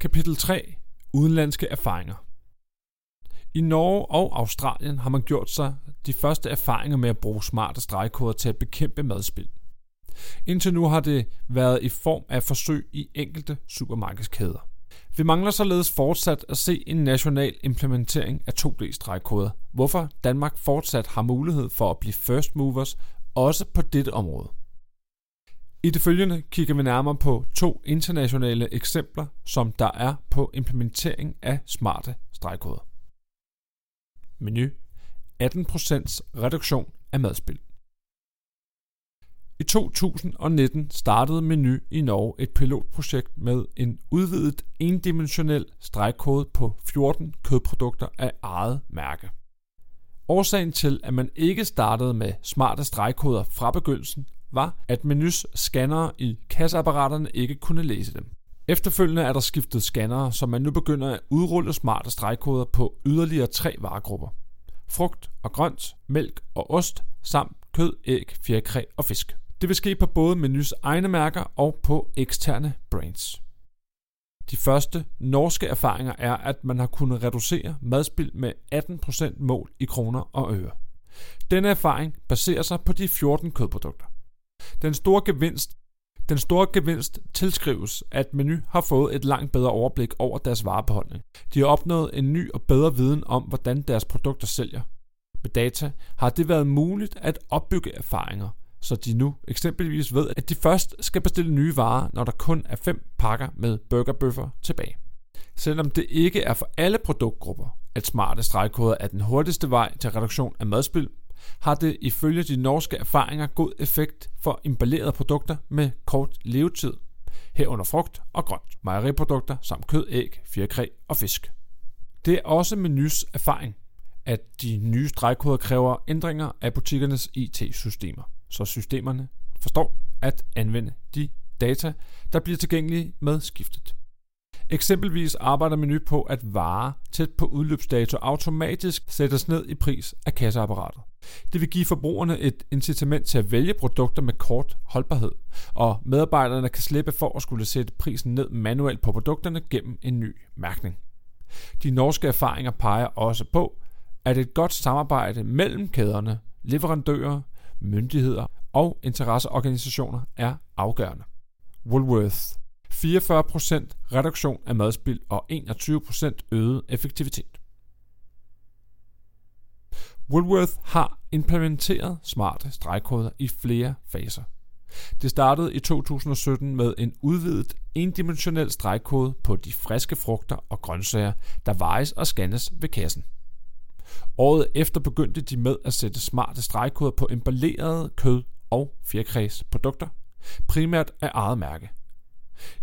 Kapitel 3. Udenlandske erfaringer. I Norge og Australien har man gjort sig de første erfaringer med at bruge smarte stregkoder til at bekæmpe madspild. Indtil nu har det været i form af forsøg i enkelte supermarkedskæder. Vi mangler således fortsat at se en national implementering af 2D-stregkoder, hvorfor Danmark fortsat har mulighed for at blive first movers også på dette område. I det følgende kigger vi nærmere på to internationale eksempler, som der er på implementering af smarte stregkoder. Menu 18% reduktion af madspild. I 2019 startede Menu i Norge et pilotprojekt med en udvidet endimensionel stregkode på 14 kødprodukter af eget mærke. Årsagen til, at man ikke startede med smarte stregkoder fra begyndelsen, var, at menus scannere i kasseapparaterne ikke kunne læse dem. Efterfølgende er der skiftet scannere, så man nu begynder at udrulle smarte stregkoder på yderligere tre varegrupper. Frugt og grønt, mælk og ost, samt kød, æg, fjerkræ og fisk. Det vil ske på både menus egne mærker og på eksterne brands. De første norske erfaringer er, at man har kunnet reducere madspild med 18% mål i kroner og øre. Denne erfaring baserer sig på de 14 kødprodukter. Den store gevinst den store gevinst tilskrives, at Menu har fået et langt bedre overblik over deres varebeholdning. De har opnået en ny og bedre viden om, hvordan deres produkter sælger. Med data har det været muligt at opbygge erfaringer, så de nu eksempelvis ved, at de først skal bestille nye varer, når der kun er fem pakker med burgerbøffer tilbage. Selvom det ikke er for alle produktgrupper, at smarte stregkoder er den hurtigste vej til reduktion af madspild, har det ifølge de norske erfaringer god effekt for emballerede produkter med kort levetid, herunder frugt og grønt, mejeriprodukter samt kød, æg, fjerkræ og fisk. Det er også menus erfaring, at de nye stregkoder kræver ændringer af butikkernes IT-systemer, så systemerne forstår at anvende de data, der bliver tilgængelige med skiftet. Eksempelvis arbejder Meny på, at varer tæt på udløbsdato automatisk sættes ned i pris af kasseapparatet. Det vil give forbrugerne et incitament til at vælge produkter med kort holdbarhed, og medarbejderne kan slippe for at skulle sætte prisen ned manuelt på produkterne gennem en ny mærkning. De norske erfaringer peger også på, at et godt samarbejde mellem kæderne, leverandører, myndigheder og interesseorganisationer er afgørende. Woolworth 44% reduktion af madspild og 21% øget effektivitet. Woolworth har implementeret smarte stregkoder i flere faser. Det startede i 2017 med en udvidet endimensionel stregkode på de friske frugter og grøntsager, der vejes og scannes ved kassen. Året efter begyndte de med at sætte smarte stregkoder på emballerede kød- og fjerkræsprodukter, primært af eget mærke.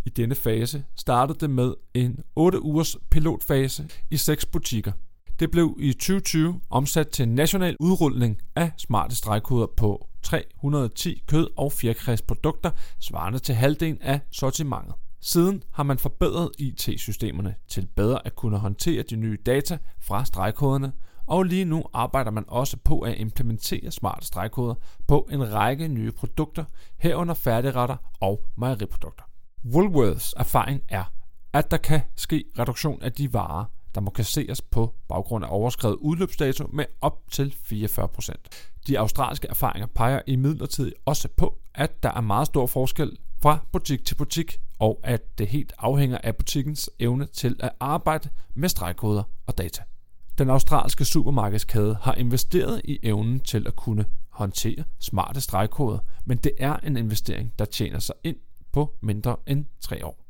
I denne fase startede det med en 8 ugers pilotfase i 6 butikker. Det blev i 2020 omsat til en national udrulning af smarte stregkoder på 310 kød- og fjerkræsprodukter, svarende til halvdelen af sortimentet. Siden har man forbedret IT-systemerne til bedre at kunne håndtere de nye data fra stregkoderne, og lige nu arbejder man også på at implementere smarte stregkoder på en række nye produkter, herunder færdigretter og mejeriprodukter. Woolworths erfaring er, at der kan ske reduktion af de varer, der må kasseres på baggrund af overskrevet udløbsdato med op til 44%. De australske erfaringer peger imidlertid også på, at der er meget stor forskel fra butik til butik, og at det helt afhænger af butikkens evne til at arbejde med stregkoder og data. Den australske supermarkedskæde har investeret i evnen til at kunne håndtere smarte stregkoder, men det er en investering, der tjener sig ind på mindre end 3 år.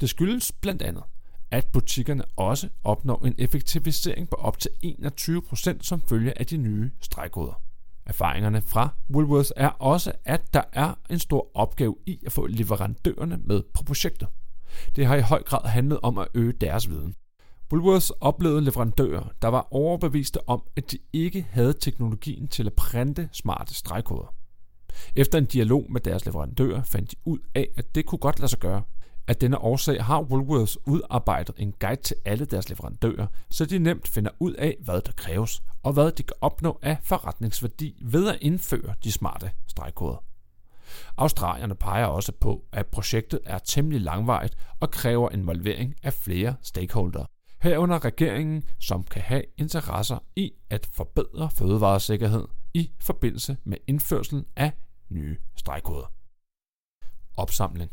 Det skyldes blandt andet, at butikkerne også opnår en effektivisering på op til 21% som følge af de nye stregkoder. Erfaringerne fra Woolworths er også, at der er en stor opgave i at få leverandørerne med på projektet. Det har i høj grad handlet om at øge deres viden. Woolworths oplevede leverandører, der var overbeviste om, at de ikke havde teknologien til at printe smarte stregkoder. Efter en dialog med deres leverandører fandt de ud af, at det kunne godt lade sig gøre. Af denne årsag har Woolworths udarbejdet en guide til alle deres leverandører, så de nemt finder ud af, hvad der kræves, og hvad de kan opnå af forretningsværdi ved at indføre de smarte stregkoder. Australierne peger også på, at projektet er temmelig langvarigt og kræver involvering af flere stakeholder. Herunder regeringen, som kan have interesser i at forbedre fødevaresikkerhed i forbindelse med indførsel af nye stregkoder. Opsamling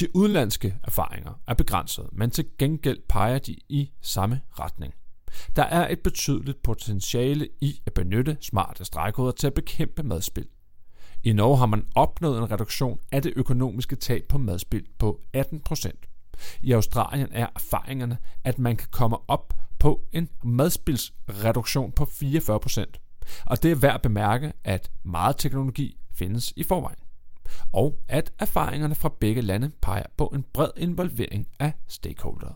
de udenlandske erfaringer er begrænset, men til gengæld peger de i samme retning. Der er et betydeligt potentiale i at benytte smarte stregkoder til at bekæmpe madspild. I Norge har man opnået en reduktion af det økonomiske tab på madspild på 18%. I Australien er erfaringerne, at man kan komme op på en madspildsreduktion på 44%. Og det er værd at bemærke, at meget teknologi findes i forvejen. Og at erfaringerne fra begge lande peger på en bred involvering af stakeholdere.